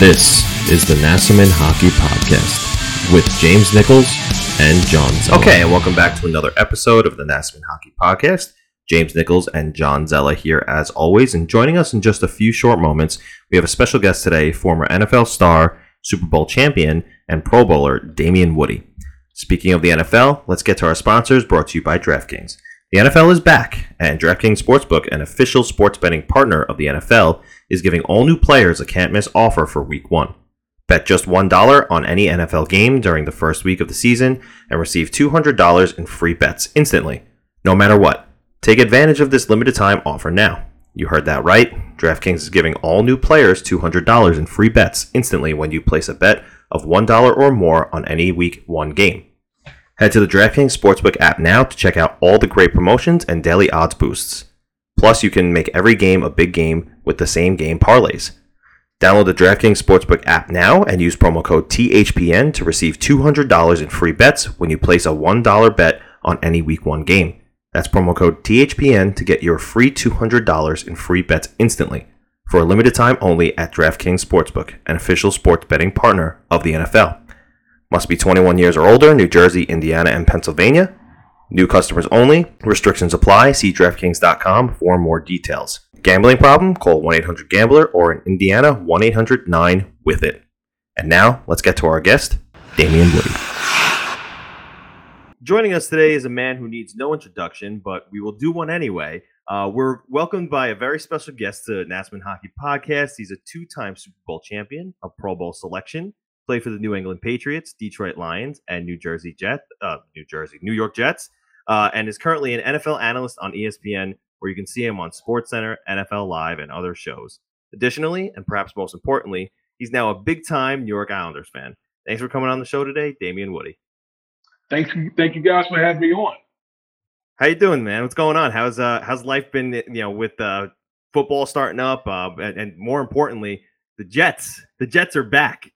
This is the Nassaman Hockey Podcast with James Nichols and John Zella. Okay, and welcome back to another episode of the Nassaman Hockey Podcast. James Nichols and John Zella here as always, and joining us in just a few short moments, we have a special guest today, former NFL star, Super Bowl champion, and Pro Bowler Damien Woody. Speaking of the NFL, let's get to our sponsors brought to you by DraftKings. The NFL is back, and DraftKings Sportsbook, an official sports betting partner of the NFL, is giving all new players a can't miss offer for week one. Bet just $1 on any NFL game during the first week of the season and receive $200 in free bets instantly, no matter what. Take advantage of this limited time offer now. You heard that right. DraftKings is giving all new players $200 in free bets instantly when you place a bet of $1 or more on any week one game. Head to the DraftKings Sportsbook app now to check out all the great promotions and daily odds boosts. Plus, you can make every game a big game with the same game parlays. Download the DraftKings Sportsbook app now and use promo code THPN to receive $200 in free bets when you place a $1 bet on any Week 1 game. That's promo code THPN to get your free $200 in free bets instantly for a limited time only at DraftKings Sportsbook, an official sports betting partner of the NFL. Must be 21 years or older, New Jersey, Indiana, and Pennsylvania. New customers only. Restrictions apply. See DraftKings.com for more details. Gambling problem? Call 1 800 Gambler or in Indiana 1 800 9 with it. And now, let's get to our guest, Damien Woody. Joining us today is a man who needs no introduction, but we will do one anyway. Uh, we're welcomed by a very special guest to Nassaman Hockey Podcast. He's a two time Super Bowl champion, a Pro Bowl selection, played for the New England Patriots, Detroit Lions, and New Jersey Jet, uh, New Jersey, New York Jets, uh, and is currently an NFL analyst on ESPN, where you can see him on SportsCenter, NFL Live, and other shows. Additionally, and perhaps most importantly, he's now a big-time New York Islanders fan. Thanks for coming on the show today, Damien Woody. Thank you, thank you guys for having me on. How you doing, man? What's going on? How's uh how's life been? You know, with uh, football starting up, uh, and, and more importantly, the Jets. The Jets are back.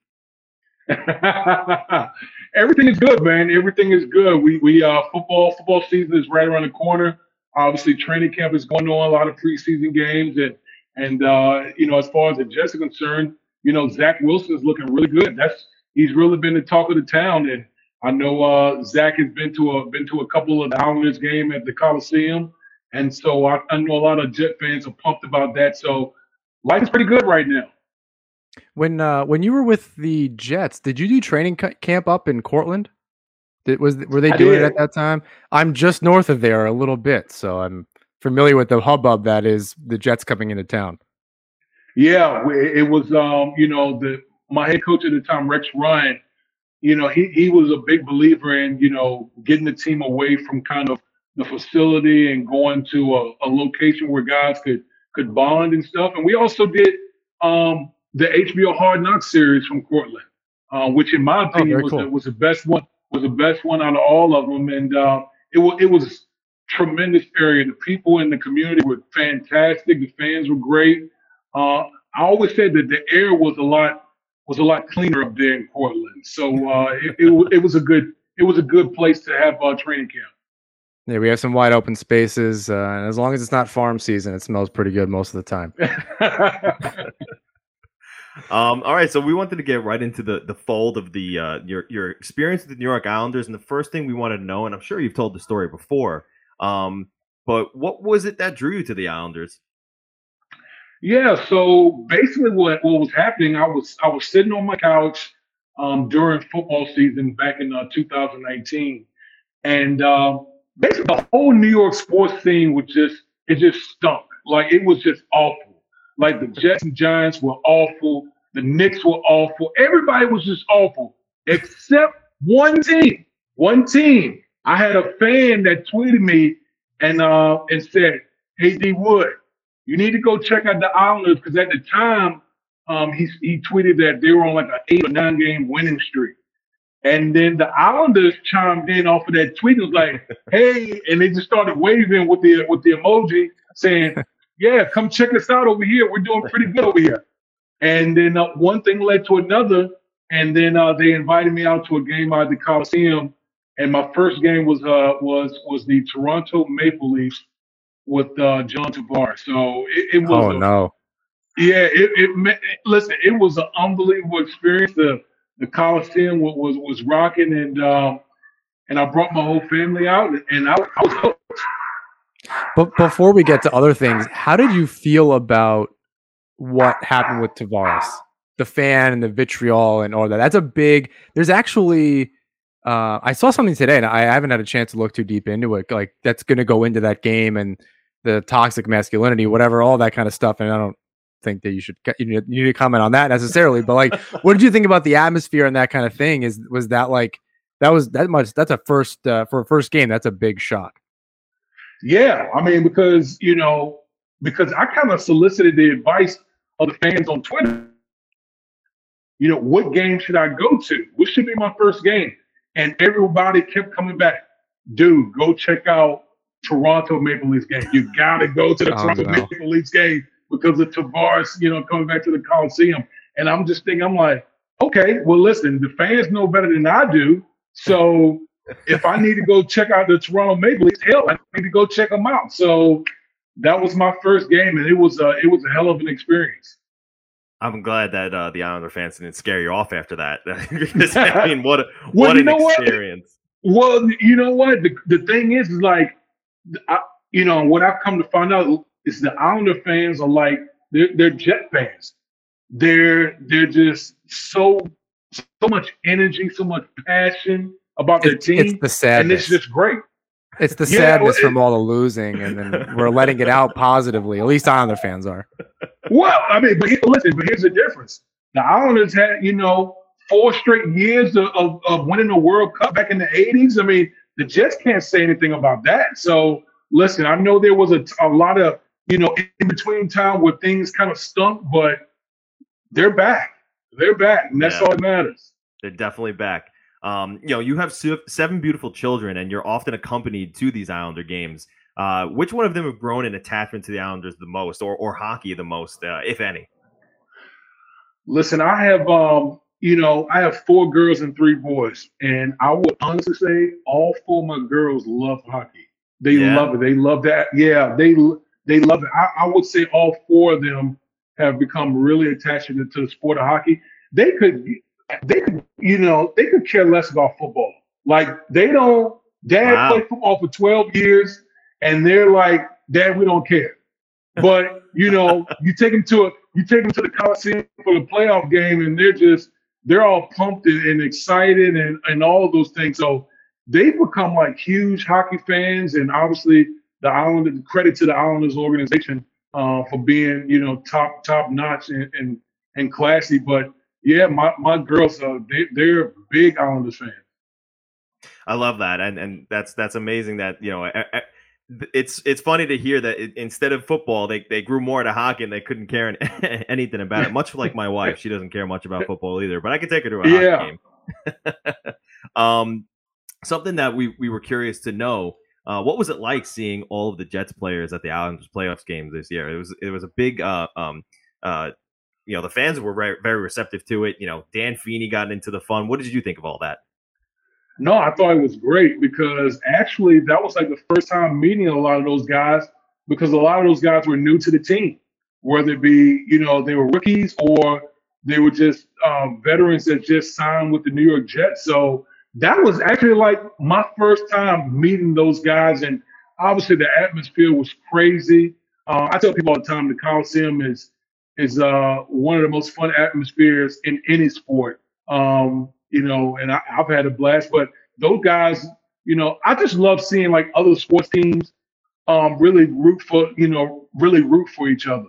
Everything is good, man. Everything is good. We we uh football football season is right around the corner. Obviously, training camp is going on. A lot of preseason games, and and uh, you know, as far as the Jets are concerned, you know, Zach Wilson is looking really good. That's he's really been the talk of the town, and I know uh, Zach has been to a been to a couple of the Islanders game at the Coliseum, and so I, I know a lot of Jet fans are pumped about that. So life is pretty good right now. When uh, when you were with the Jets, did you do training camp up in Cortland? Did, was were they doing it at that time? I'm just north of there a little bit, so I'm familiar with the hubbub that is the Jets coming into town. Yeah, it was um, you know the my head coach at the time, Rex Ryan. You know he he was a big believer in you know getting the team away from kind of the facility and going to a, a location where guys could could bond and stuff. And we also did um, the HBO Hard Knocks series from Cortland, uh, which in my oh, opinion oh, was, cool. the, was the best one was the best one out of all of them, and uh, it was it was tremendous area. The people in the community were fantastic. The fans were great. Uh, I always said that the air was a lot was a lot cleaner up there in Cortland, so uh, it, it, it was a good it was a good place to have uh, training camp. Yeah, we have some wide open spaces, uh, and as long as it's not farm season, it smells pretty good most of the time. Um, all right, so we wanted to get right into the the fold of the uh, your your experience with the New York Islanders, and the first thing we wanted to know, and I'm sure you've told the story before, um, but what was it that drew you to the Islanders? Yeah, so basically, what what was happening? I was I was sitting on my couch um, during football season back in uh, 2019, and uh, basically the whole New York sports scene was just it just stunk. Like it was just awful. Like the Jets and Giants were awful. The Knicks were awful. Everybody was just awful, except one team. One team. I had a fan that tweeted me and uh, and said, "Hey D Wood, you need to go check out the Islanders because at the time um, he he tweeted that they were on like an eight or nine game winning streak." And then the Islanders chimed in off of that tweet and was like, "Hey," and they just started waving with the with the emoji saying, yeah, come check us out over here. We're doing pretty good over here. And then uh, one thing led to another. And then uh, they invited me out to a game at the Coliseum. And my first game was uh, was was the Toronto Maple Leafs with uh, John Tavares. So it, it was. Oh a, no. Yeah, it, it listen. It was an unbelievable experience. The the Coliseum was was, was rocking, and um, and I brought my whole family out, and I, I was hooked. But before we get to other things, how did you feel about what happened with Tavares? The fan and the vitriol and all that. That's a big. There's actually. Uh, I saw something today, and I haven't had a chance to look too deep into it. Like that's going to go into that game and the toxic masculinity, whatever, all that kind of stuff. And I don't think that you should you need to comment on that necessarily. But like, what did you think about the atmosphere and that kind of thing? Is was that like that was that much? That's a first uh, for a first game. That's a big shock. Yeah, I mean, because you know, because I kind of solicited the advice of the fans on Twitter. You know, what game should I go to? What should be my first game? And everybody kept coming back, dude. Go check out Toronto Maple Leafs game. You gotta go to the oh, Toronto no. Maple Leafs game because of Tavares, you know, coming back to the Coliseum. And I'm just thinking, I'm like, okay, well, listen, the fans know better than I do. So if I need to go check out the Toronto Maple Leafs, hell, I need to go check them out. So that was my first game, and it was a it was a hell of an experience. I'm glad that uh, the Islander fans didn't scare you off after that. because, I mean, what a, well, what an experience. What? Well, you know what? The, the thing is, is like, I, you know, what I've come to find out is the Islander fans are like they're, they're Jet fans. They're they're just so so much energy, so much passion about their team. It's the sadness. And it's just great. It's the yeah, sadness it, from all the losing, and then we're letting it out positively. At least Islander fans are. Well, I mean, but listen, but here's the difference. The Islanders had, you know, four straight years of, of, of winning the World Cup back in the 80s. I mean, the Jets can't say anything about that. So, listen, I know there was a, a lot of, you know, in between time where things kind of stunk, but they're back. They're back, and that's yeah. all that matters. They're definitely back. Um, you know, you have seven beautiful children, and you're often accompanied to these Islander games. Uh, which one of them have grown in attachment to the Islanders the most, or or hockey the most, uh, if any? Listen, I have, um, you know, I have four girls and three boys, and I would honestly say all four of my girls love hockey. They yeah. love it. They love that. Yeah, they they love it. I, I would say all four of them have become really attached to the, to the sport of hockey. They could they could, you know, they could care less about football. Like they don't. Dad wow. played football for 12 years, and they're like, Dad, we don't care. But you know, you take them to a, you take them to the Coliseum for the playoff game, and they're just they're all pumped and, and excited and and all of those things. So they've become like huge hockey fans, and obviously the Islanders. Credit to the Islanders organization uh, for being you know top top notch and, and and classy, but yeah, my, my girls, uh, they, they're big Islanders fans. I love that, and and that's that's amazing. That you know, it's it's funny to hear that it, instead of football, they they grew more to hockey and they couldn't care anything about it. Much like my wife, she doesn't care much about football either, but I can take her to a yeah. hockey game. um, something that we we were curious to know. Uh, what was it like seeing all of the Jets players at the Islanders playoffs games this year? It was it was a big uh, um, uh, you know the fans were very, very receptive to it. You know, Dan Feeney got into the fun. What did you think of all that? No, I thought it was great because actually that was like the first time meeting a lot of those guys because a lot of those guys were new to the team, whether it be you know they were rookies or they were just um, veterans that just signed with the New York Jets. So that was actually like my first time meeting those guys, and obviously the atmosphere was crazy. Uh, I tell people all the time the Coliseum is is uh, one of the most fun atmospheres in any sport. Um, you know, and I, I've had a blast. But those guys, you know, I just love seeing like other sports teams um, really root for, you know, really root for each other.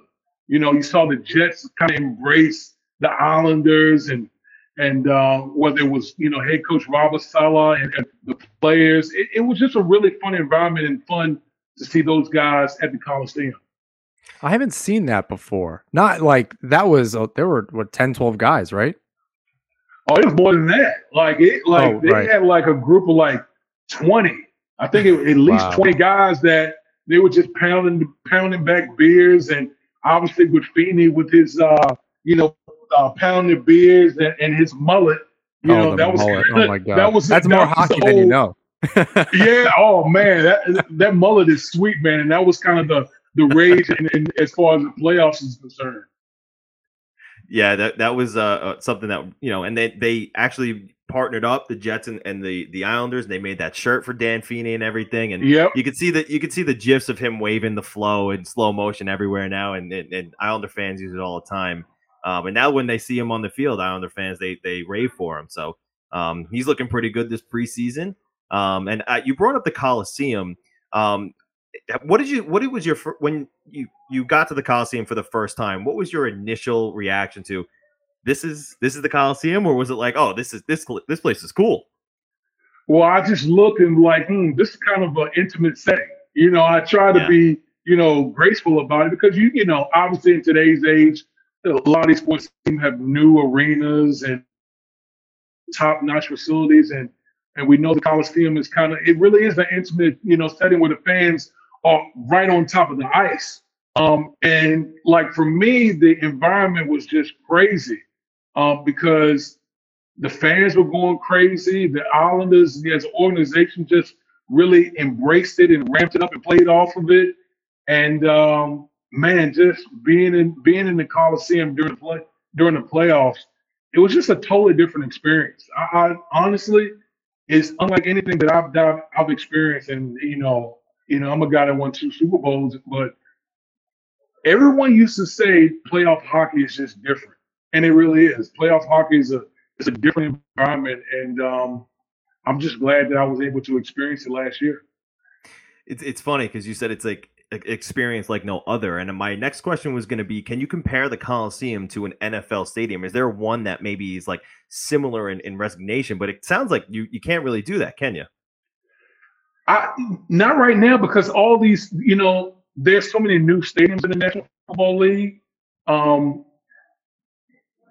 You know, you saw the Jets kind of embrace the Islanders and and uh, whether it was you know head coach Robert Saleh and, and the players, it, it, was just a really fun environment and fun to see those guys at the Coliseum. I haven't seen that before. Not like that was uh, there were what 10, 12 guys, right? Oh, it was more than that. Like it, like oh, they right. had like a group of like twenty. I think it, was at least wow. twenty guys that they were just pounding pounding back beers and obviously with Feeney with his uh you know uh, pounding beers and, and his mullet. You oh, know that was mullet. oh my god that was that's that more was hockey than you know. yeah. Oh man, that that mullet is sweet, man, and that was kind of the the rage in, in, as far as the playoffs is concerned yeah, that that was uh, uh, something that you know, and they they actually partnered up the Jets and, and the the Islanders. And they made that shirt for Dan Feeney and everything, and yep. you could see that you could see the gifs of him waving the flow in slow motion everywhere now, and, and, and Islander fans use it all the time. Um, and now when they see him on the field, Islander fans they they rave for him. So um, he's looking pretty good this preseason. Um, and uh, you brought up the Coliseum. Um, what did you what was your when you you got to the Coliseum for the first time? What was your initial reaction to this is this is the Coliseum, or was it like, oh, this is this this place is cool? Well, I just looked and like, hmm, this is kind of an intimate setting. You know, I try to yeah. be, you know, graceful about it because you, you know, obviously in today's age, a lot of these sports teams have new arenas and top-notch facilities, and and we know the Coliseum is kind of it really is an intimate, you know, setting where the fans are right on top of the ice. Um, and like for me, the environment was just crazy um, because the fans were going crazy. The Islanders, as an organization, just really embraced it and ramped it up and played off of it. And um, man, just being in being in the Coliseum during the play during the playoffs, it was just a totally different experience. I, I honestly, it's unlike anything that I've done, I've experienced. And you know, you know, I'm a guy that won two Super Bowls, but everyone used to say playoff hockey is just different, and it really is. Playoff hockey is a it's a different environment, and um, I'm just glad that I was able to experience it last year. It's it's funny because you said it's like experience like no other. And my next question was going to be: Can you compare the Coliseum to an NFL stadium? Is there one that maybe is like similar in, in resignation? But it sounds like you you can't really do that, can you? I not right now because all these, you know, there's so many new stadiums in the National Football League. Um,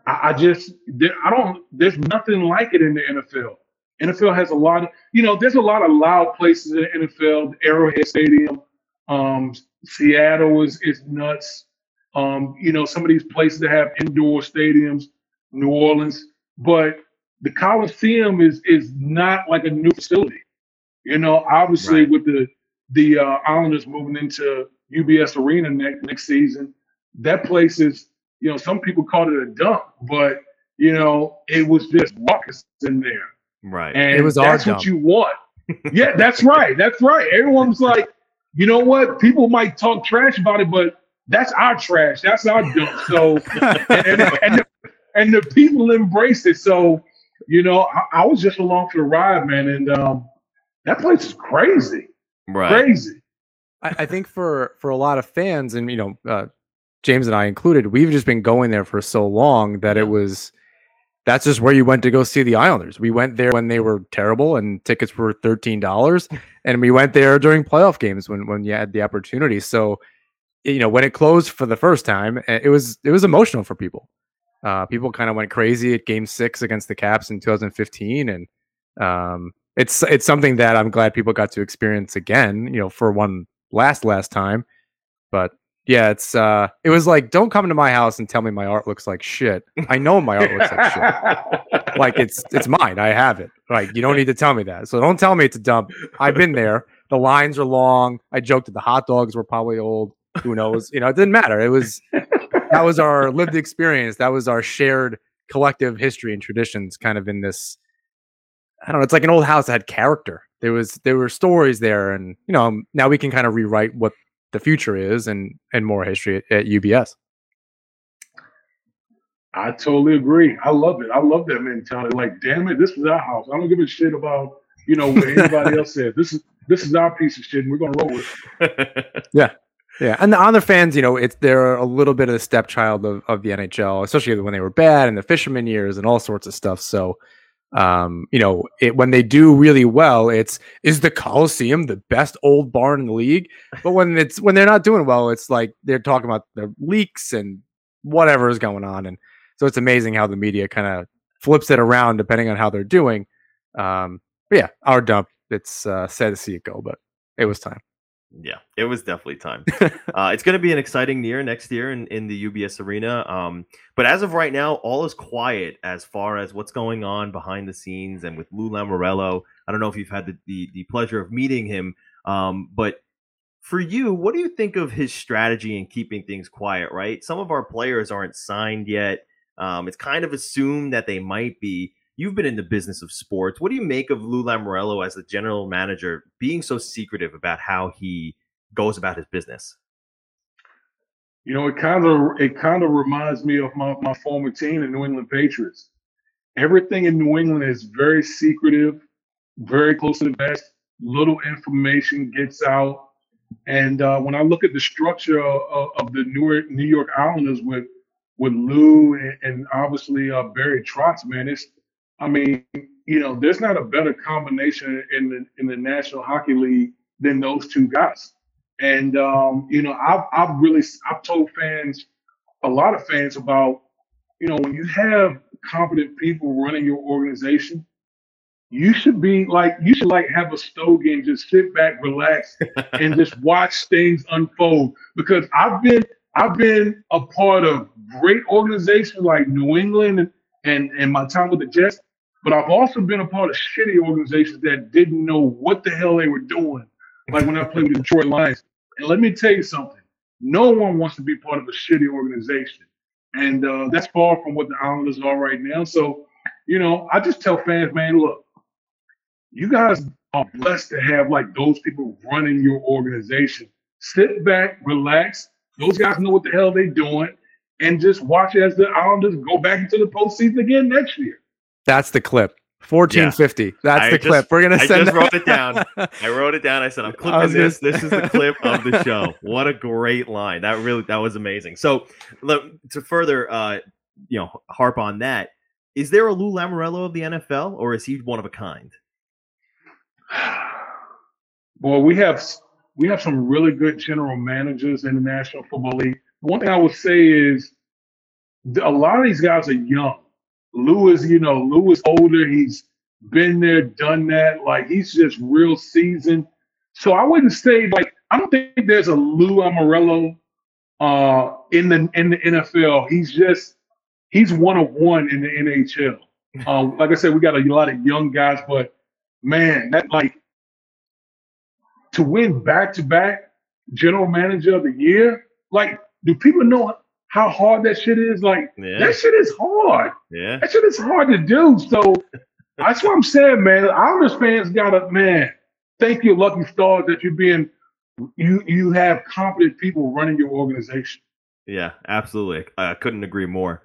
I, I just there, I don't. There's nothing like it in the NFL. NFL has a lot of, you know, there's a lot of loud places in the NFL. Arrowhead Stadium, um, Seattle is is nuts. Um, you know, some of these places that have indoor stadiums, New Orleans, but the Coliseum is is not like a new facility. You know, obviously right. with the the uh, Islanders moving into UBS Arena next next season, that place is you know some people called it a dump, but you know it was just raucous in there. Right. And it was that's what you want. yeah, that's right. That's right. Everyone's like, you know what? People might talk trash about it, but that's our trash. That's our dump. So, and, and, and, the, and, the, people embrace it. So, you know, I, I was just along for the ride, man. And um, that place is crazy. Right. Crazy. I, I, think for for a lot of fans, and you know, uh, James and I included, we've just been going there for so long that it was that's just where you went to go see the Islanders. We went there when they were terrible and tickets were thirteen dollars, and we went there during playoff games when when you had the opportunity. So, you know, when it closed for the first time, eh, it was it was emotional for people. Uh, people kind of went crazy at Game Six against the Caps in 2015, and um, it's it's something that I'm glad people got to experience again. You know, for one last last time, but yeah, it's uh, it was like don't come to my house and tell me my art looks like shit. I know my art looks like shit. Like it's it's mine. I have it. Like you don't need to tell me that. So don't tell me it's a dump. I've been there. The lines are long. I joked that the hot dogs were probably old. Who knows? You know, it didn't matter. It was that was our lived experience. That was our shared collective history and traditions, kind of in this. I don't know. It's like an old house that had character. There was there were stories there, and you know um, now we can kind of rewrite what the future is and and more history at, at UBS. I totally agree. I love it. I love that mentality. Like, damn it, this is our house. I don't give a shit about you know what anybody else said. This is this is our piece of shit, and we're gonna roll with it. yeah, yeah. And the other fans, you know, it's they're a little bit of the stepchild of, of the NHL, especially when they were bad and the fisherman years and all sorts of stuff. So, um, you know, it, when they do really well, it's is the Coliseum the best old barn in the league? But when it's when they're not doing well, it's like they're talking about the leaks and whatever is going on and so it's amazing how the media kind of flips it around depending on how they're doing. Um, but yeah, our dump. It's uh, sad to see it go, but it was time. Yeah, it was definitely time. uh, it's going to be an exciting year next year in, in the UBS arena. Um, but as of right now, all is quiet as far as what's going on behind the scenes and with Lou Lamoriello. I don't know if you've had the, the, the pleasure of meeting him, um, but for you, what do you think of his strategy in keeping things quiet, right? Some of our players aren't signed yet. Um, it's kind of assumed that they might be. You've been in the business of sports. What do you make of Lou Lamoriello as the general manager being so secretive about how he goes about his business? You know, it kind of it kind of reminds me of my, my former team, the New England Patriots. Everything in New England is very secretive, very close to the vest. Little information gets out, and uh, when I look at the structure of, of the New York, Islanders with with Lou and, and obviously uh, Barry Trotz, man, it's I mean, you know, there's not a better combination in the in the National Hockey League than those two guys. And um, you know, I've I've really I've told fans, a lot of fans about, you know, when you have competent people running your organization, you should be like you should like have a stogie and just sit back, relax, and just watch things unfold. Because I've been I've been a part of great organizations like New England and, and, and my time with the Jets, but I've also been a part of shitty organizations that didn't know what the hell they were doing. Like when I played with the Detroit Lions. And let me tell you something. No one wants to be part of a shitty organization. And uh, that's far from what the Islanders are right now. So, you know, I just tell fans, man, look, you guys are blessed to have like those people running your organization. Sit back, relax, those guys know what the hell they're doing, and just watch as the Islanders go back into the postseason again next year. That's the clip. 1450. Yeah. That's I the just, clip. We're gonna send. I just wrote it down. I wrote it down. I said, "I'm clipping this. This is the clip of the show." What a great line. That really that was amazing. So, to further, uh, you know, harp on that, is there a Lou Lamoriello of the NFL, or is he one of a kind? Well, we have we have some really good general managers in the National Football League. One thing I would say is a lot of these guys are young. Lou is, you know, Lou is older. He's been there, done that. Like he's just real seasoned. So I wouldn't say like I don't think there's a Lou Lamoriello uh, in the in the NFL. He's just he's one of one in the NHL. Um, like I said, we got a lot of young guys, but man, that like to win back to back general manager of the year, like, do people know how hard that shit is? Like, yeah. that shit is hard. Yeah. That shit is hard to do. So that's what I'm saying, man. Islanders fans gotta, man, thank you, lucky stars, that you're being you you have competent people running your organization. Yeah, absolutely. I couldn't agree more.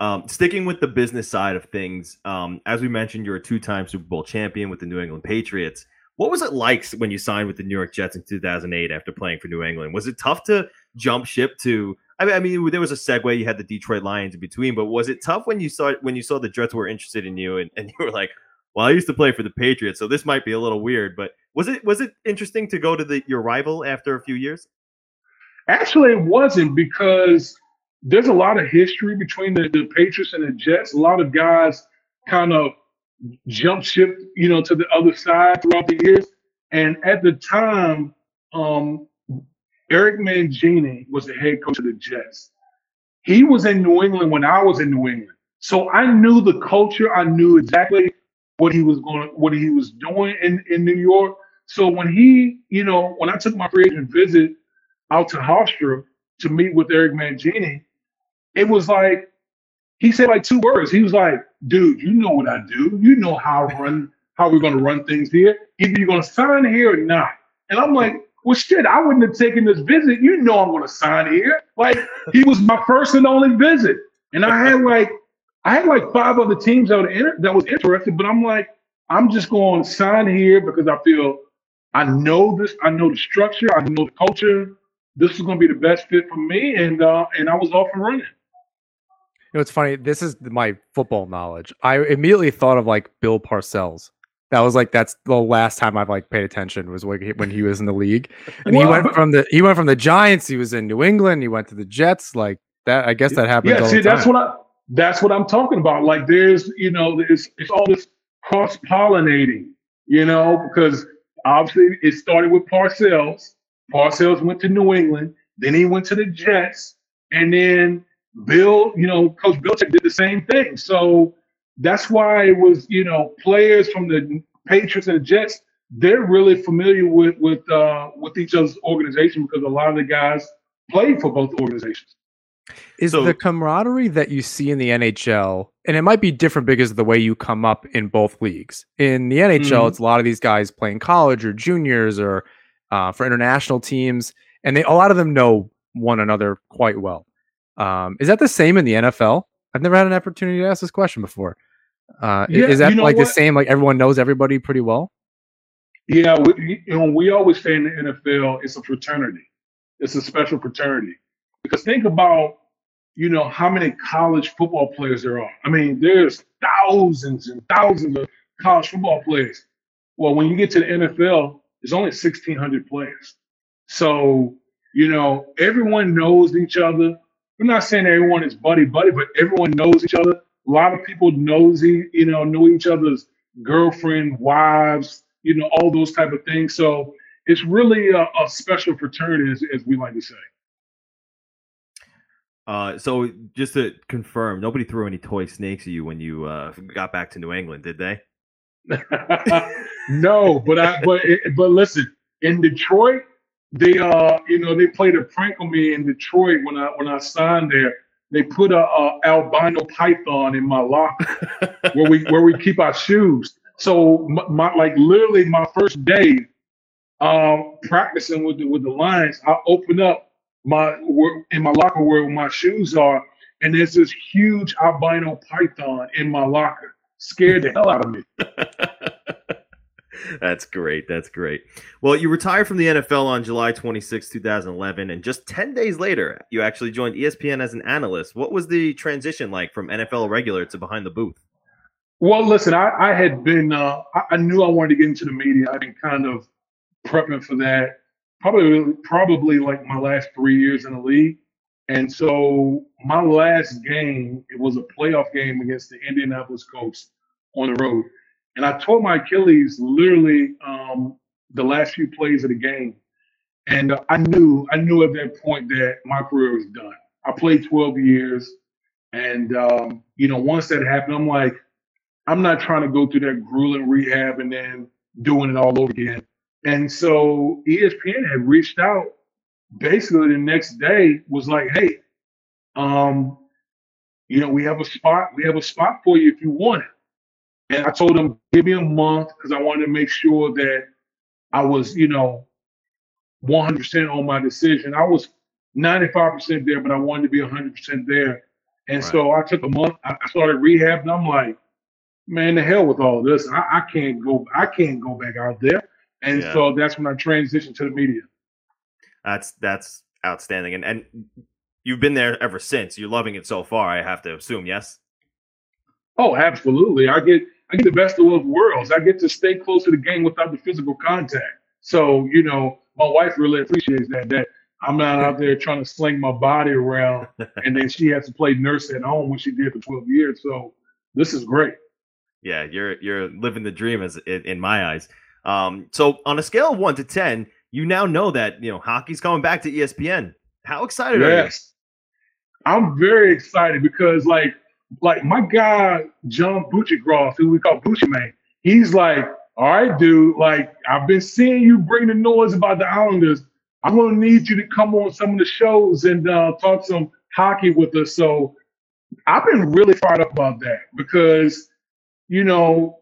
Um, sticking with the business side of things, um, as we mentioned, you're a two-time Super Bowl champion with the New England Patriots. What was it like when you signed with the New York Jets in 2008 after playing for New England? Was it tough to jump ship to? I mean, I mean, there was a segue. You had the Detroit Lions in between, but was it tough when you saw when you saw the Jets were interested in you and, and you were like, "Well, I used to play for the Patriots, so this might be a little weird." But was it was it interesting to go to the your rival after a few years? Actually, it wasn't because there's a lot of history between the, the Patriots and the Jets. A lot of guys kind of jump ship, you know, to the other side throughout the years. And at the time, um, Eric Mangini was the head coach of the Jets. He was in New England when I was in New England. So I knew the culture. I knew exactly what he was going, what he was doing in, in New York. So when he, you know, when I took my free agent visit out to Hofstra to meet with Eric Mangini, it was like he said like two words. He was like, "Dude, you know what I do. You know how I run, how we're gonna run things here. Either you're gonna sign here or not." And I'm like, "Well, shit, I wouldn't have taken this visit. You know I'm gonna sign here." Like he was my first and only visit, and I had like I had like five other teams that were inter- that was interested, but I'm like, I'm just going to sign here because I feel I know this, I know the structure, I know the culture. This is going to be the best fit for me, and uh, and I was off and running. You know, it's funny. This is my football knowledge. I immediately thought of like Bill Parcells. That was like that's the last time I've like paid attention was when he, when he was in the league, and well, he went from the he went from the Giants. He was in New England. He went to the Jets. Like that, I guess that happened. Yeah, see, that's what I that's what I'm talking about. Like there's you know it's it's all this cross pollinating, you know, because obviously it started with Parcells. Parcells went to New England, then he went to the Jets, and then Bill, you know, Coach Belichick did the same thing. So that's why it was, you know, players from the Patriots and the Jets, they're really familiar with with uh, with each other's organization because a lot of the guys played for both organizations. Is so, the camaraderie that you see in the NHL, and it might be different because of the way you come up in both leagues. In the NHL, mm-hmm. it's a lot of these guys playing college or juniors or uh, for international teams, and they a lot of them know one another quite well. Um, is that the same in the NFL? I've never had an opportunity to ask this question before. Uh, yeah, is that you know like what? the same? Like everyone knows everybody pretty well? Yeah, we, you know, we always say in the NFL, it's a fraternity. It's a special fraternity because think about you know how many college football players there are. I mean, there's thousands and thousands of college football players. Well, when you get to the NFL, there's only 1,600 players. So you know everyone knows each other we're not saying everyone is buddy buddy, but everyone knows each other. A lot of people knows you know know each other's girlfriend, wives, you know, all those type of things. So it's really a, a special fraternity, as, as we like to say. Uh, so just to confirm, nobody threw any toy snakes at you when you uh, got back to New England, did they? no, but I but but listen, in Detroit, they uh you know they played a prank on me in Detroit when I when I signed there. They put a, a albino python in my locker where we where we keep our shoes. So my, my, like literally my first day um practicing with the with the Lions, I open up my in my locker where my shoes are, and there's this huge albino python in my locker. Scared the hell out of me. That's great. That's great. Well, you retired from the NFL on July 26, 2011, and just 10 days later, you actually joined ESPN as an analyst. What was the transition like from NFL regular to behind the booth? Well, listen, I, I had been, uh, I, knew I wanted to get into the media. I've been kind of prepping for that, probably, probably like my last three years in the league. And so my last game, it was a playoff game against the Indianapolis Colts on the road. And I tore my Achilles literally um, the last few plays of the game. And uh, I knew, I knew at that point that my career was done. I played 12 years. And, um, you know, once that happened, I'm like, I'm not trying to go through that grueling rehab and then doing it all over again. And so ESPN had reached out basically the next day was like, hey, um, you know, we have a spot, we have a spot for you if you want it. And I told him, give me a month because I wanted to make sure that I was, you know, 100% on my decision. I was 95% there, but I wanted to be 100% there. And right. so I took a month. I started rehab, and I'm like, man, the hell with all this. I, I can't go. I can't go back out there. And yeah. so that's when I transitioned to the media. That's that's outstanding, and and you've been there ever since. You're loving it so far. I have to assume, yes. Oh, absolutely. I get I get the best of both worlds. I get to stay close to the game without the physical contact. So, you know, my wife really appreciates that. That I'm not out there trying to sling my body around, and then she has to play nurse at home when she did for 12 years. So, this is great. Yeah, you're you're living the dream as in, in my eyes. Um, so on a scale of one to ten, you now know that you know hockey's coming back to ESPN. How excited yes. are you? I'm very excited because like like my guy John Buccigross, who we call Bucci Man, he's like, all right, dude, like I've been seeing you bring the noise about the Islanders. I'm gonna need you to come on some of the shows and uh, talk some hockey with us. So I've been really fired up about that because, you know,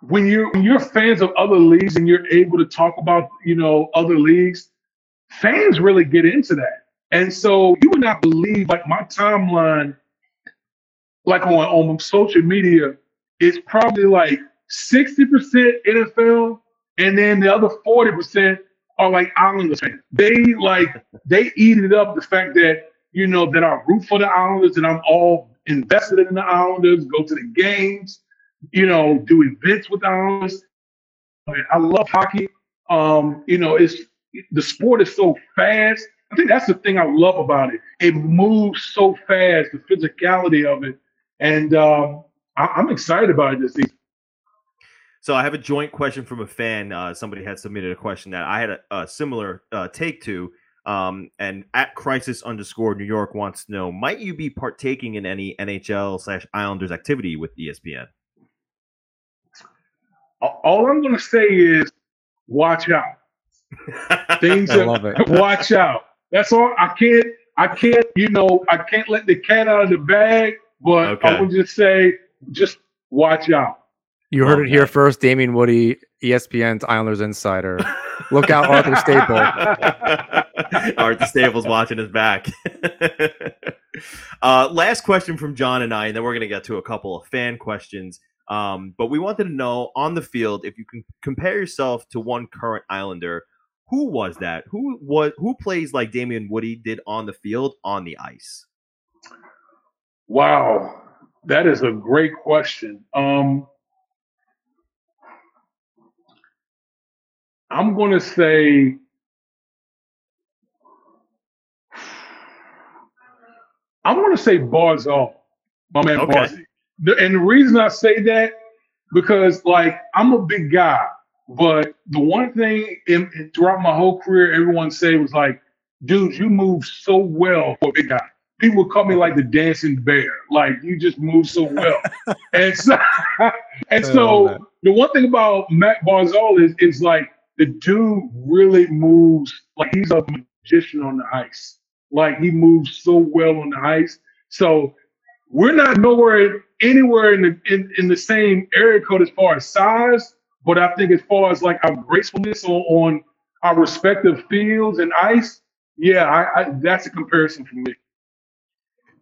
when you're when you're fans of other leagues and you're able to talk about, you know, other leagues, fans really get into that. And so you would not believe like my timeline, like on, on social media, it's probably like 60% NFL, and then the other 40% are like Islanders fans. They like they eat it up the fact that you know that I root for the Islanders and I'm all invested in the Islanders, go to the games, you know, do events with the Islanders. I, love hockey. Um, you know, it's the sport is so fast. I think that's the thing I love about it. It moves so fast, the physicality of it, and um, I, am excited about it this season. So I have a joint question from a fan. Uh, somebody had submitted a question that I had a, a similar uh, take to. Um, and at crisis underscore New York wants to know: Might you be partaking in any NHL slash Islanders activity with ESPN? All I'm going to say is, watch out. Things I love it. watch out. That's all. I can't. I can't. You know, I can't let the cat out of the bag. But okay. I would just say, just watch out. You heard okay. it here first. Damien Woody, ESPN's Islanders insider. Look out, Arthur Staple. Arthur Staple's watching his back. uh, last question from John and I, and then we're going to get to a couple of fan questions. Um, but we wanted to know on the field if you can compare yourself to one current Islander. Who was that? Who was who plays like Damien Woody did on the field on the ice? Wow, that is a great question. Um, I'm going to say I'm going to say Barzal, my man okay. Barzy. And the reason I say that because like I'm a big guy, but the one thing in, in, throughout my whole career, everyone say was like, "Dude, you move so well for a big guy." People call me like the dancing bear, like you just move so well. and so, and so the one thing about Matt Barzal is is like the dude really moves like he's a magician on the ice. Like he moves so well on the ice. So we're not nowhere anywhere in the in, in the same area code as far as size, but I think as far as like our gracefulness on, on our respective fields and ice, yeah, I, I, that's a comparison for me.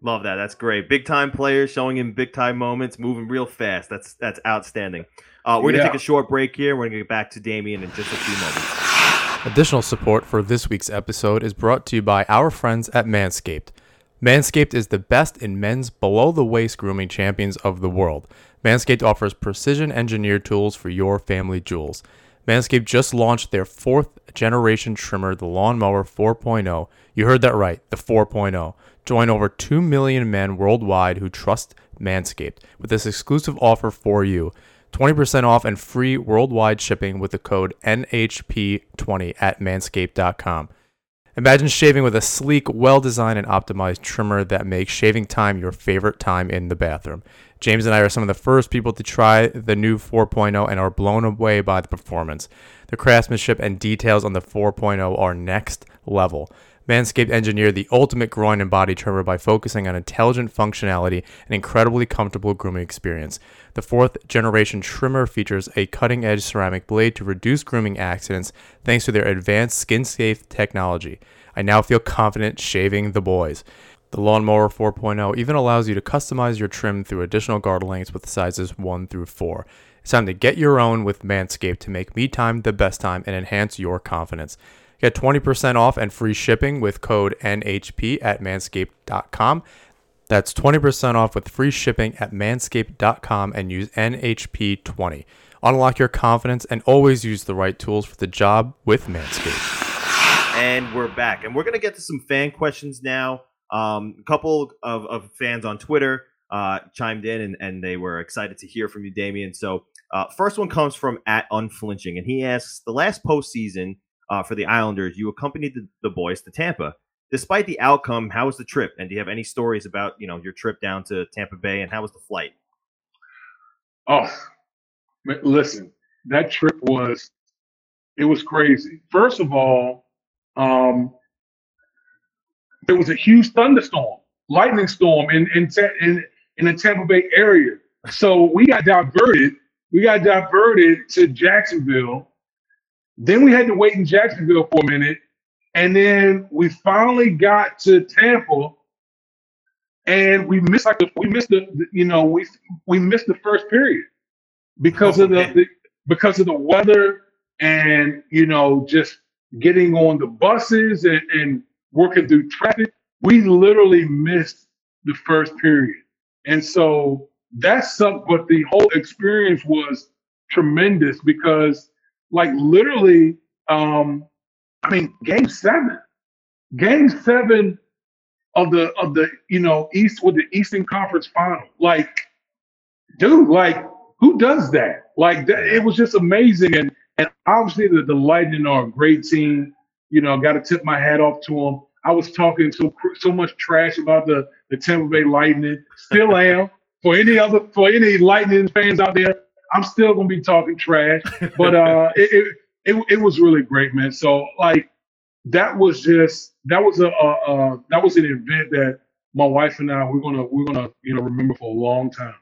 Love that. That's great. Big time players showing in big time moments, moving real fast. That's that's outstanding. Uh, we're gonna take a short break here. We're gonna get back to Damien in just a few moments. Additional support for this week's episode is brought to you by our friends at Manscaped. Manscaped is the best in men's below the waist grooming champions of the world. Manscaped offers precision engineered tools for your family jewels. Manscaped just launched their fourth generation trimmer, the Lawnmower 4.0. You heard that right, the 4.0. Join over 2 million men worldwide who trust Manscaped with this exclusive offer for you. 20% off and free worldwide shipping with the code NHP20 at manscaped.com. Imagine shaving with a sleek, well designed, and optimized trimmer that makes shaving time your favorite time in the bathroom. James and I are some of the first people to try the new 4.0 and are blown away by the performance. The craftsmanship and details on the 4.0 are next level. Manscaped engineered the ultimate groin and body trimmer by focusing on intelligent functionality and incredibly comfortable grooming experience. The fourth generation trimmer features a cutting edge ceramic blade to reduce grooming accidents thanks to their advanced skin safe technology. I now feel confident shaving the boys. The Lawnmower 4.0 even allows you to customize your trim through additional guard lengths with sizes 1 through 4. It's time to get your own with Manscaped to make me time the best time and enhance your confidence. Get 20% off and free shipping with code NHP at manscaped.com. That's 20% off with free shipping at manscaped.com and use NHP20. Unlock your confidence and always use the right tools for the job with Manscaped. And we're back. And we're going to get to some fan questions now. Um, a couple of, of fans on Twitter uh, chimed in and, and they were excited to hear from you, Damien. So, uh, first one comes from at Unflinching, and he asks The last postseason, uh, for the Islanders, you accompanied the, the boys to Tampa. Despite the outcome, how was the trip? And do you have any stories about you know your trip down to Tampa Bay and how was the flight? Oh, listen, that trip was it was crazy. First of all, um, there was a huge thunderstorm lightning storm in in in, in the Tampa Bay area. So we got diverted. We got diverted to Jacksonville. Then we had to wait in Jacksonville for a minute, and then we finally got to Tampa, and we missed like the, we missed the, the you know we we missed the first period because oh, of the, oh, the because of the weather and you know just getting on the buses and, and working through traffic. We literally missed the first period, and so that sucked. But the whole experience was tremendous because, like, literally, um, I mean, Game Seven, Game Seven of the of the you know East with the Eastern Conference Final, like, dude, like, who does that? Like, that, it was just amazing, and and obviously the, the Lightning are a great team. You know, got to tip my hat off to them. I was talking so so much trash about the the Tampa Bay Lightning. Still am. For any other for any Lightning fans out there, I'm still gonna be talking trash. But uh, it, it, it it was really great, man. So like that was just that was a, a, a that was an event that my wife and I we're gonna we're gonna you know remember for a long time.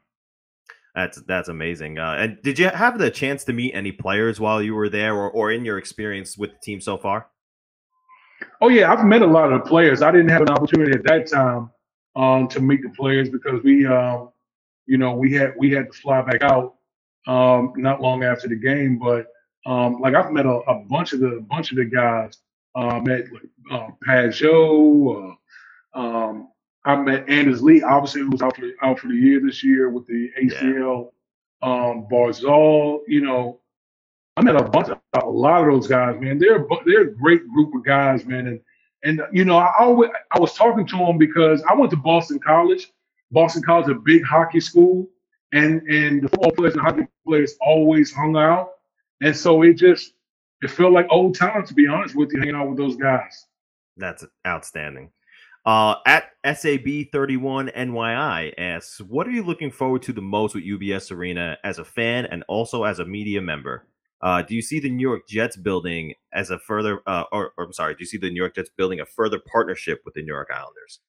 That's that's amazing. Uh, and did you have the chance to meet any players while you were there, or, or in your experience with the team so far? Oh yeah, I've met a lot of the players. I didn't have an opportunity at that time um, to meet the players because we, um, you know, we had we had to fly back out um, not long after the game. But um, like I've met a, a, bunch of the bunch of the guys. Uh, met like uh, Pageau. Uh, um, I met Anders Lee. Obviously, who was out for out for the year this year with the ACL. Yeah. Um, Barzal, you know, I met a bunch of a lot of those guys, man. They're they're a great group of guys, man. And and you know, I always I was talking to them because I went to Boston College. Boston College, a big hockey school, and and the football players and hockey players always hung out, and so it just it felt like old times, to be honest with you, hanging out with those guys. That's outstanding. Uh, at SAB31NYI asks, what are you looking forward to the most with UBS Arena as a fan and also as a media member? Uh, do you see the New York Jets building as a further, uh, or, or, I'm sorry, do you see the New York Jets building a further partnership with the New York Islanders?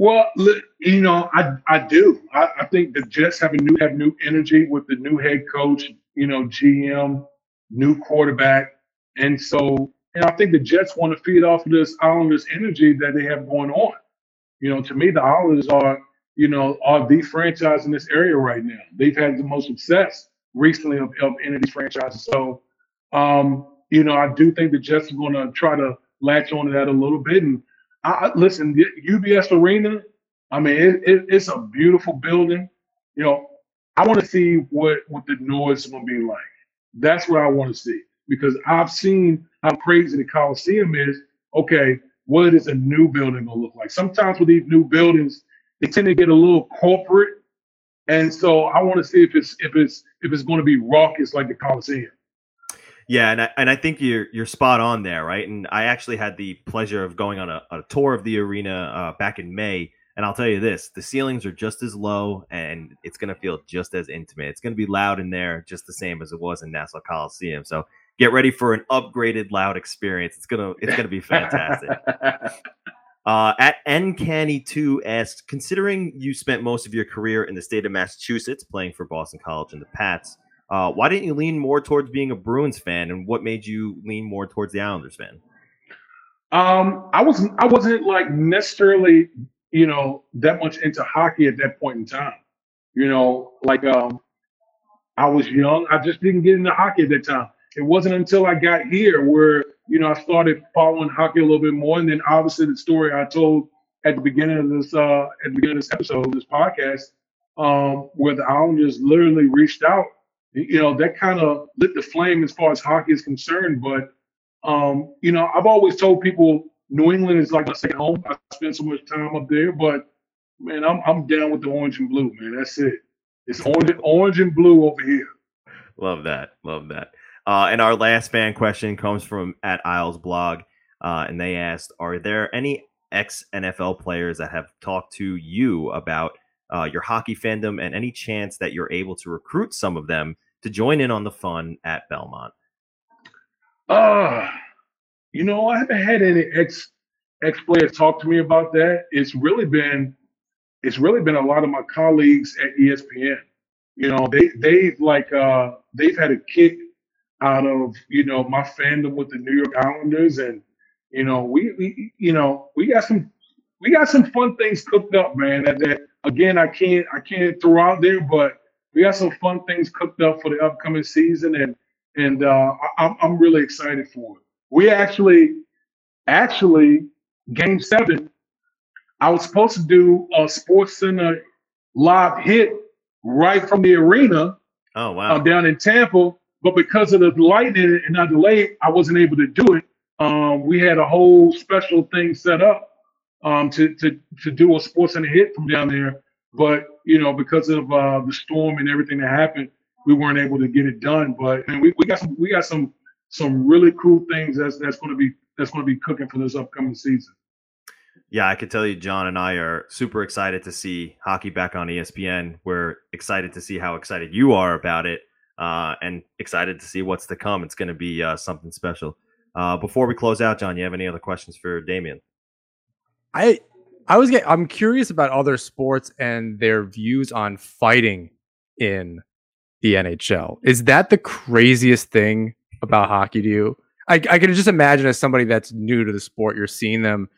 Well, you know, I I do. I, I think the Jets have a new have new energy with the new head coach, you know, GM, new quarterback, and so and I think the Jets want to feed off of this Islanders energy that they have going on. You know, to me, the Islanders are, you know, are the franchise in this area right now. They've had the most success recently of, of any of these franchises. So, um, you know, I do think the Jets are going to try to latch on to that a little bit. And I, listen, UBS Arena, I mean, it, it, it's a beautiful building. You know, I want to see what what the noise is going to be like. That's what I want to see because I've seen how crazy the Coliseum is. Okay, what is a new building gonna look like? Sometimes with these new buildings, they tend to get a little corporate, and so I want to see if it's if it's if it's going to be raucous like the Coliseum. Yeah, and I, and I think you're you're spot on there, right? And I actually had the pleasure of going on a, a tour of the arena uh, back in May, and I'll tell you this: the ceilings are just as low, and it's going to feel just as intimate. It's going to be loud in there, just the same as it was in Nassau Coliseum. So get ready for an upgraded loud experience. It's gonna it's gonna be fantastic. uh, at Ncanny2 asks, considering you spent most of your career in the state of Massachusetts playing for Boston College and the Pats, uh, why didn't you lean more towards being a Bruins fan, and what made you lean more towards the Islanders fan? Um, I wasn't I wasn't like necessarily you know that much into hockey at that point in time. You know, like um, I was young. I just didn't get into hockey at that time it wasn't until I got here where, you know, I started following hockey a little bit more. And then obviously the story I told at the beginning of this uh at the beginning of this episode, this podcast, um, where the Islanders literally reached out, you know, that kind of lit the flame as far as hockey is concerned. But um, you know, I've always told people New England is like a second home. I spend so much time up there, but man, I'm I'm down with the orange and blue, man. That's it. It's orange, orange and blue over here. Love that. Love that. Uh, and our last fan question comes from at Isles blog, uh, and they asked, "Are there any ex NFL players that have talked to you about uh, your hockey fandom, and any chance that you're able to recruit some of them to join in on the fun at Belmont?" Uh, you know, I haven't had any ex ex players talk to me about that, it's really been it's really been a lot of my colleagues at ESPN. You know, they they've like uh they've had a kick out of you know my fandom with the New York Islanders, and you know we, we you know we got some we got some fun things cooked up, man. That, that again I can't I can't throw out there, but we got some fun things cooked up for the upcoming season, and and uh, I'm I'm really excited for it. We actually actually game seven, I was supposed to do a Sports Center live hit right from the arena. Oh wow! Uh, down in Tampa, but because of the lightning and the delay, I wasn't able to do it. Um, we had a whole special thing set up um, to to to do a Sports Center hit from down there, but you know because of uh, the storm and everything that happened, we weren't able to get it done. But and we, we got some we got some some really cool things that's that's going to be that's to be cooking for this upcoming season. Yeah, I can tell you, John and I are super excited to see hockey back on ESPN. We're excited to see how excited you are about it, uh, and excited to see what's to come. It's going to be uh, something special. Uh, before we close out, John, you have any other questions for Damien? I I was get, I'm curious about other sports and their views on fighting in the NHL. Is that the craziest thing about hockey to you? I, I can just imagine as somebody that's new to the sport, you're seeing them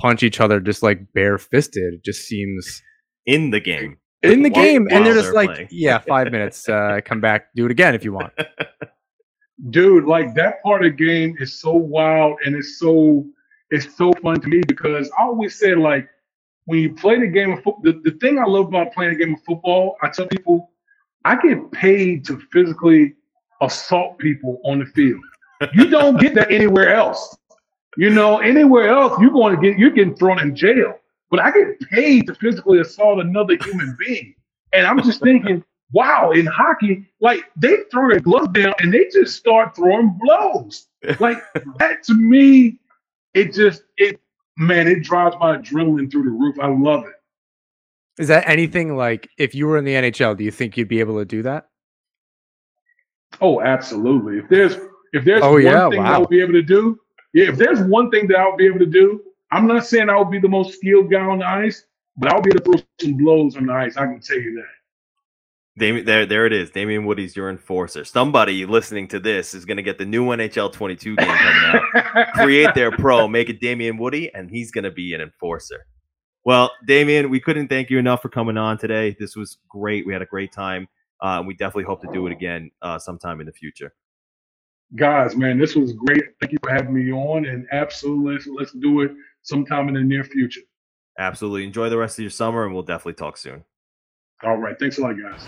punch each other just like bare fisted. It just seems in the game. In the while, game, and they're just they're like, playing. yeah, five minutes. Uh, come back, do it again if you want. Dude, like that part of the game is so wild and it's so it's so fun to me because I always said like when you play the game of football, the, the thing I love about playing a game of football, I tell people, I get paid to physically assault people on the field. You don't get that anywhere else. You know, anywhere else you're going to get you're getting thrown in jail. But I get paid to physically assault another human being. And I'm just thinking, wow, in hockey, like they throw their gloves down and they just start throwing blows. Like that to me, it just it man, it drives my adrenaline through the roof. I love it. Is that anything like if you were in the NHL, do you think you'd be able to do that? Oh, absolutely. If there's if there's oh, one yeah, thing wow. I would be able to do, yeah, if there's one thing that I would be able to do, I'm not saying I would be the most skilled guy on the ice, but I'll be able to throw some blows on the ice. I can tell you that. Damien, there, there it is. Damien Woody's your enforcer. Somebody listening to this is going to get the new NHL 22 game coming out, create their pro, make it Damien Woody, and he's going to be an enforcer. Well, Damien, we couldn't thank you enough for coming on today. This was great. We had a great time. Uh, we definitely hope to do it again uh, sometime in the future guys, man, this was great. Thank you for having me on, and absolutely, let's, let's do it sometime in the near future. Absolutely. Enjoy the rest of your summer, and we'll definitely talk soon. All right. Thanks a lot, guys.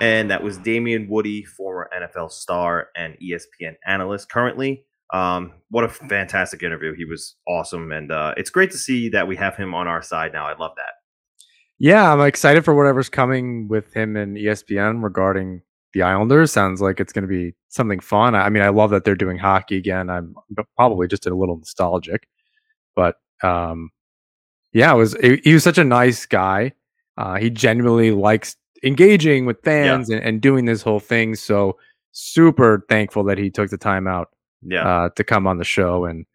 And that was Damien Woody, former NFL star and ESPN analyst currently. Um, what a fantastic interview. He was awesome. And uh, it's great to see that we have him on our side now. I love that. Yeah, I'm excited for whatever's coming with him and ESPN regarding the Islanders. Sounds like it's going to be something fun. I mean, I love that they're doing hockey again. I'm probably just a little nostalgic, but um, yeah, it was. He was such a nice guy. Uh, he genuinely likes engaging with fans yeah. and, and, doing this whole thing. So super thankful that he took the time out yeah. uh, to come on the show. And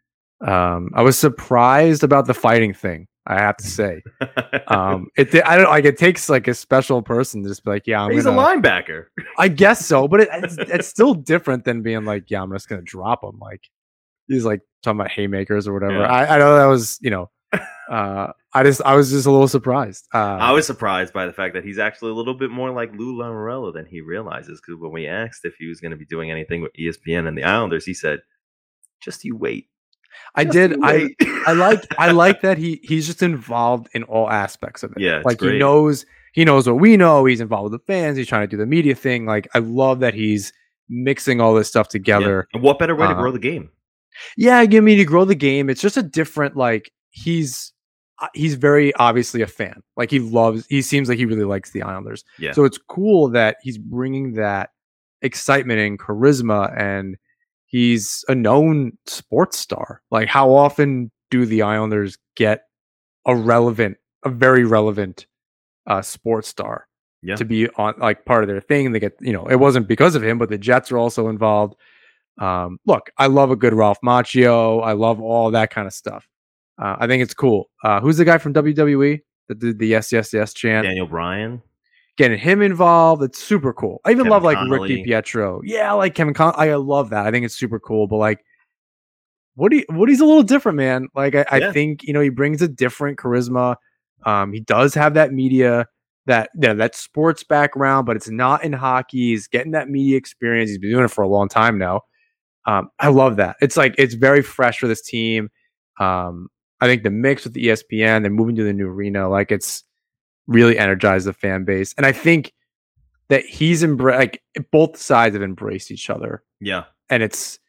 um, I was surprised about the fighting thing. I have to say, um, it I don't like it takes like a special person to just be like, yeah, I'm he's gonna, a linebacker. I guess so, but it, it's, it's still different than being like, yeah, I'm just gonna drop him. Like he's like talking about haymakers or whatever. Yeah. I, I know that was you know, uh, I just I was just a little surprised. Uh, I was surprised by the fact that he's actually a little bit more like Lou Lamoriello than he realizes. Because when we asked if he was going to be doing anything with ESPN and the Islanders, he said, "Just you wait." I did. I I like I like that he he's just involved in all aspects of it. Yeah, like great. he knows he knows what we know. He's involved with the fans. He's trying to do the media thing. Like I love that he's mixing all this stuff together. Yeah. And what better way uh, to grow the game? Yeah, give mean, to grow the game. It's just a different like he's he's very obviously a fan. Like he loves. He seems like he really likes the Islanders. Yeah. So it's cool that he's bringing that excitement and charisma and he's a known sports star. Like, how often do the Islanders get a relevant, a very relevant uh, sports star yeah. to be on like part of their thing? They get, you know, it wasn't because of him, but the Jets are also involved. Um, look, I love a good Ralph Macchio. I love all that kind of stuff. Uh, I think it's cool. Uh, who's the guy from WWE that did the yes, yes, yes chant? Daniel Bryan. Getting him involved, it's super cool. I even Kevin love like Connolly. Rick DiPietro. Yeah, I like Kevin Con. I love that. I think it's super cool. But like, Woody, Woody's a little different, man. Like, I, Yeah. I think you know he brings a different charisma. Um, he does have that media, that you know, that sports background, but it's not in hockey. He's getting that media experience. He's been doing it for a long time now. Um, I love that. It's like it's very fresh for this team. Um, I think the mix with the ESPN, they're moving to the new arena, like it's really energized the fan base, and I think that he's embra- like both sides have embraced each other, Yeah. and it's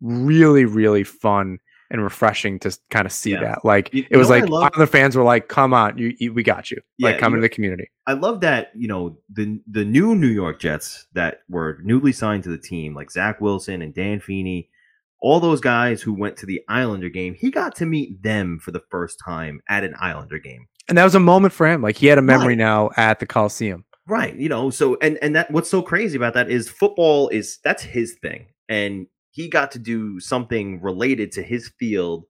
really really fun and refreshing to kind of see Yeah. that. Like You- it was like love? other fans were like, "Come on, you, you we got you." Yeah, like come into the community. I love that you know the the new New York Jets that were newly signed to the team, like Zach Wilson and Dan Feeney, all those guys who went to the Islander game. He got to meet them for the first time at an Islander game. And that was a moment for him. Like he had a memory Right. now at the Coliseum. Right. You know, so and and that what's so crazy about that is football is that's his thing. And he got to do something related to his field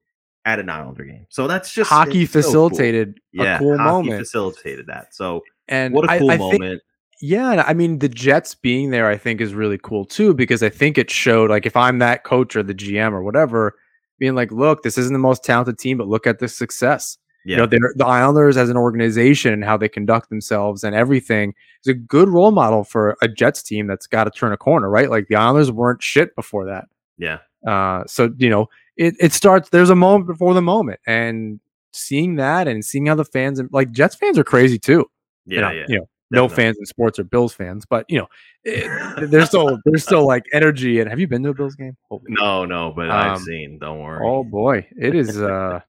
at an Islander game. So that's just Hockey it's so cool. facilitated Yeah, cool hockey moment. facilitated that. So and what a cool I think- moment. Yeah, and I mean the Jets being there, I think is really cool too because I think it showed like if I'm that coach or the GM or whatever, being like, look, this isn't the most talented team, but look at the success. yeah. You know, they're, the Islanders as an organization and how they conduct themselves and everything is a good role model for a Jets team that's got to turn a corner, right? Like the Islanders weren't shit before that. yeah. Uh, so you know, it it starts. There's a moment before the moment, and seeing that and seeing how the fans and like Jets fans are crazy too. Yeah. you know, yeah. you know, no fans in sports are Bills fans, but you know, it, there's still there's still like energy. And have you been to a Bills game? No, no, but I've Um, seen. Don't worry. Oh boy, it is uh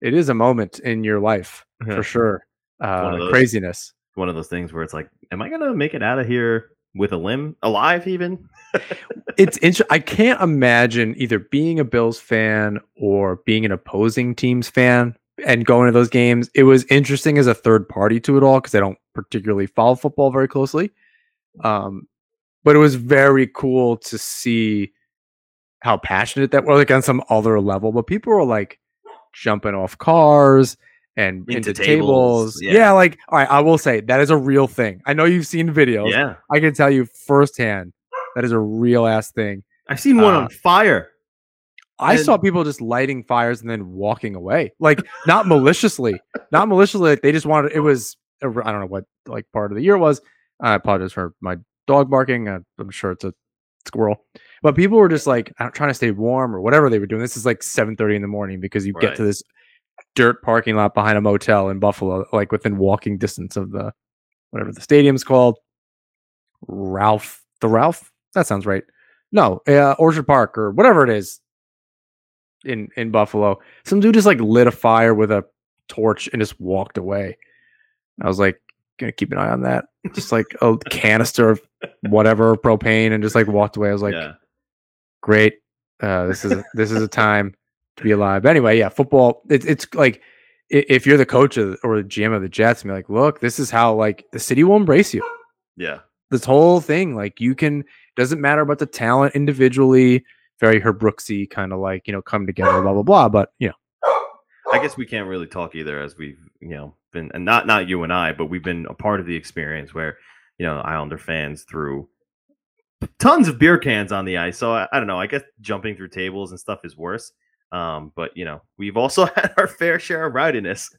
it is a moment in your life for sure. Uh those. craziness. One of those things where it's like, am I gonna make it out of here with a limb, alive even? It's interesting. I can't imagine either being a Bills fan or being an opposing team's fan and going to those games. It was interesting as a third party to it all because I don't particularly follow football very closely. Um, but it was very cool to see how passionate that was, like on some other level. But people were like jumping off cars and into, Into tables. tables, Yeah. yeah. like all right, I will say that is a real thing. I know you've seen videos. Yeah. I can tell you firsthand that is a real ass thing. I've seen one Uh, on fire. I And- saw people just lighting fires and then walking away, like not maliciously, not maliciously. Like they just wanted. It was I don't know what like part of the year was. I apologize for my dog barking. I'm sure it's a squirrel, but people were just like trying to stay warm or whatever they were doing. This is like 7:30 in the morning because you get to this dirt parking lot behind a motel in Buffalo, like within walking distance of the whatever the stadium's called. Ralph, the Ralph. That sounds right. No, uh, Orchard Park or whatever it is in in Buffalo. Some dude just like lit a fire with a torch and just walked away. I was like, gonna keep an eye on that. Just like a canister of whatever propane and just like walked away. I was like, yeah. great. Uh, this is this is a time to be alive. But anyway, yeah, football. It's it's like if you're the coach of, or the GM of the Jets, and be like, look, this is how like the city will embrace you. Yeah. This whole thing, like you can doesn't matter about the talent individually. Very Herb Brooksy kind of like you know come together, blah blah blah. But you know, I guess we can't really talk either, as we've you know been, and not not you and I, but we've been a part of the experience where you know Islander fans threw tons of beer cans on the ice. So I, I don't know. I guess jumping through tables and stuff is worse. Um, but you know, we've also had our fair share of rowdiness.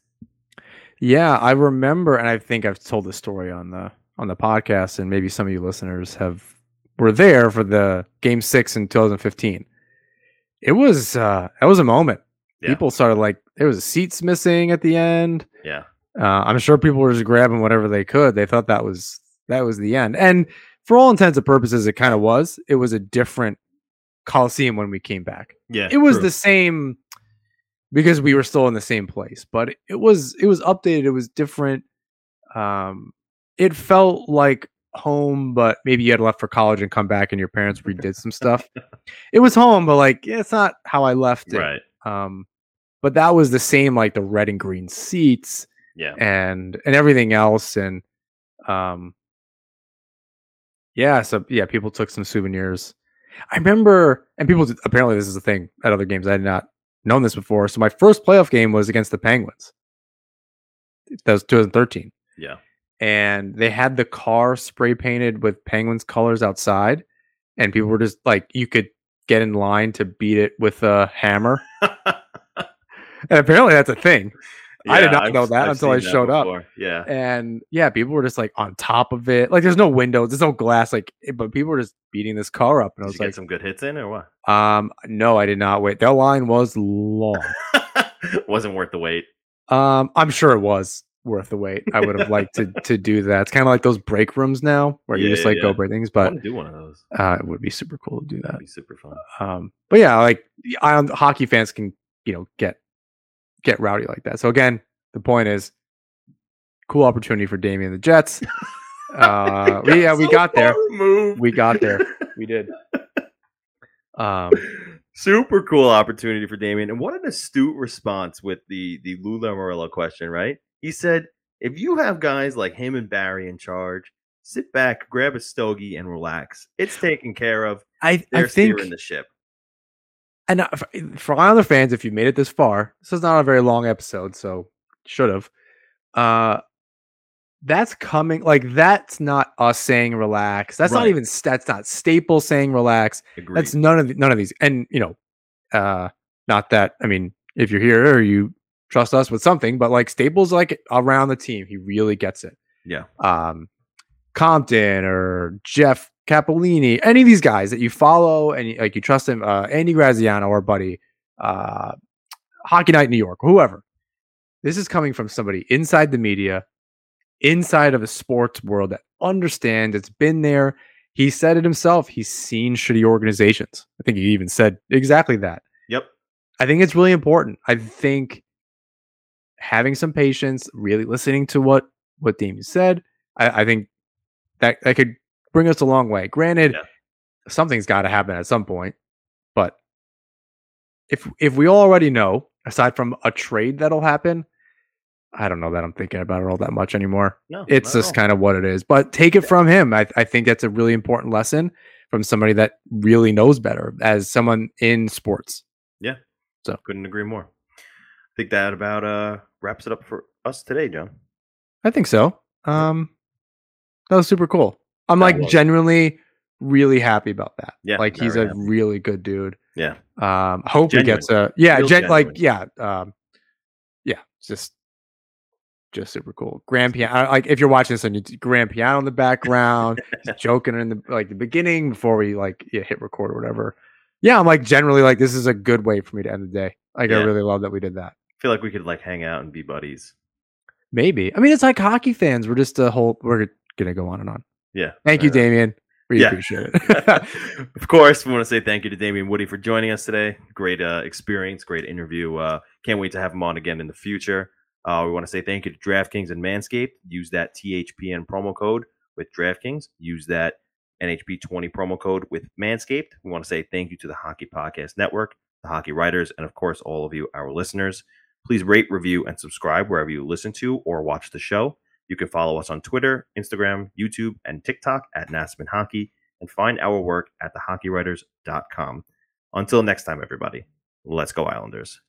Yeah, I remember, and I think I've told this story on the on the podcast, and maybe some of you listeners have were there for the game six in 2015. It was uh that was a moment. Yeah. People started like there was seats missing at the end. Yeah, Uh, I'm sure people were just grabbing whatever they could. They thought that was that was the end, and for all intents and purposes, it kind of was. It was a different Coliseum when we came back yeah. it was true. the same because we were still in the same place but it- it was it was updated it was different um it felt like home but maybe you had left for college and come back and your parents redid some stuff it was home but like it's not how i left it right. um but that was the same like the red and green seats Yeah, and and everything else and um yeah so yeah people took some souvenirs I remember, and people apparently this is a thing at other games. I had not known this before. So my first playoff game was against the Penguins. That was 2013. Yeah. And they had the car spray painted with Penguins colors outside, and people were just like, you could get in line to beat it with a hammer. and apparently that's a thing. Yeah, I did not I've, know that I've until I showed up. Yeah. And yeah, people were just like on top of it. Like there's no windows, there's no glass, like eh, but people were just beating this car up. And I was like, some good hits in or what? Um, no, I did not wait. that line was long. Wasn't worth the wait. Um, I'm sure it was worth the wait. I would have liked to to do that. It's kind of like those break rooms now where yeah, you just like yeah. go break things. But do one of those. Uh, it would be super cool to do that. Super fun. Um, but yeah, like I, hockey fans can you know get get rowdy like that. So again, the point is, cool opportunity for Damien the Jets. Uh, we, yeah, we got there. Removed. We got there. We did. Um, super cool opportunity for Damien, and what an astute response with the the Lou Lamoriello question. Right? He said, "If you have guys like him and Barry in charge, sit back, grab a stogie, and relax. It's taken care of. I They're I think steering the ship." And uh, for other fans, if you made it this far, this is not a very long episode, so should have. Uh, that's coming like that's not us saying relax. That's right. not even that's not Staple saying relax. Agreed. That's none of the, none of these. And you know, uh, not that I mean, if you're here or you trust us with something, but like Staples, like around the team, he really gets it. Yeah. Um, Compton or Jeff Capellini, any of these guys that you follow and like you trust him, uh, Andy Graziano or Buddy, uh, Hockey Night New York, whoever. This is coming from somebody inside the media, inside of a sports world that understands it's been there. He said it himself. He's seen shitty organizations. I think he even said exactly that. Yep. I think it's really important. I think having some patience, really listening to what what Damien said, I, I think that that could bring us a long way. Granted, yeah. something's got to happen at some point, but if if we already know, aside from a trade that'll happen, I don't know that I'm thinking about it all that much anymore. No, it's just kind of what it is. But take it yeah. from him. I, I think that's a really important lesson from somebody that really knows better as someone in sports. Yeah. So couldn't agree more. I think that about uh wraps it up for us today, John. I think so. Um that was super cool. I'm that like was. genuinely really happy about that. Yeah. Like he's a happy. really good dude. Yeah. Um hope Genuine. he gets a yeah, gen- like yeah, um yeah, just just super cool. Grand piano, like if you're watching this and you grand piano in the background, joking in the like the beginning before we like yeah, hit record or whatever. Yeah, I'm like generally like this is a good way for me to end the day. Like yeah. I really love that we did that. Feel like we could like hang out and be buddies. Maybe. I mean, it's like hockey fans. We're just a whole. We're gonna go on and on. Yeah. Thank you, Damien. Really yeah. appreciate it. of course, we want to say thank you to Damien Woody for joining us today. Great uh, experience, great interview. Uh, can't wait to have him on again in the future. Uh, we want to say thank you to DraftKings and Manscaped. Use that THPN promo code with DraftKings. Use that NHP20 promo code with Manscaped. We want to say thank you to the Hockey Podcast Network, the Hockey Writers, and of course, all of you, our listeners. Please rate, review, and subscribe wherever you listen to or watch the show. You can follow us on Twitter, Instagram, YouTube, and TikTok at Nasman Hockey, and find our work at thehockeywriters.com. Until next time, everybody, let's go, Islanders.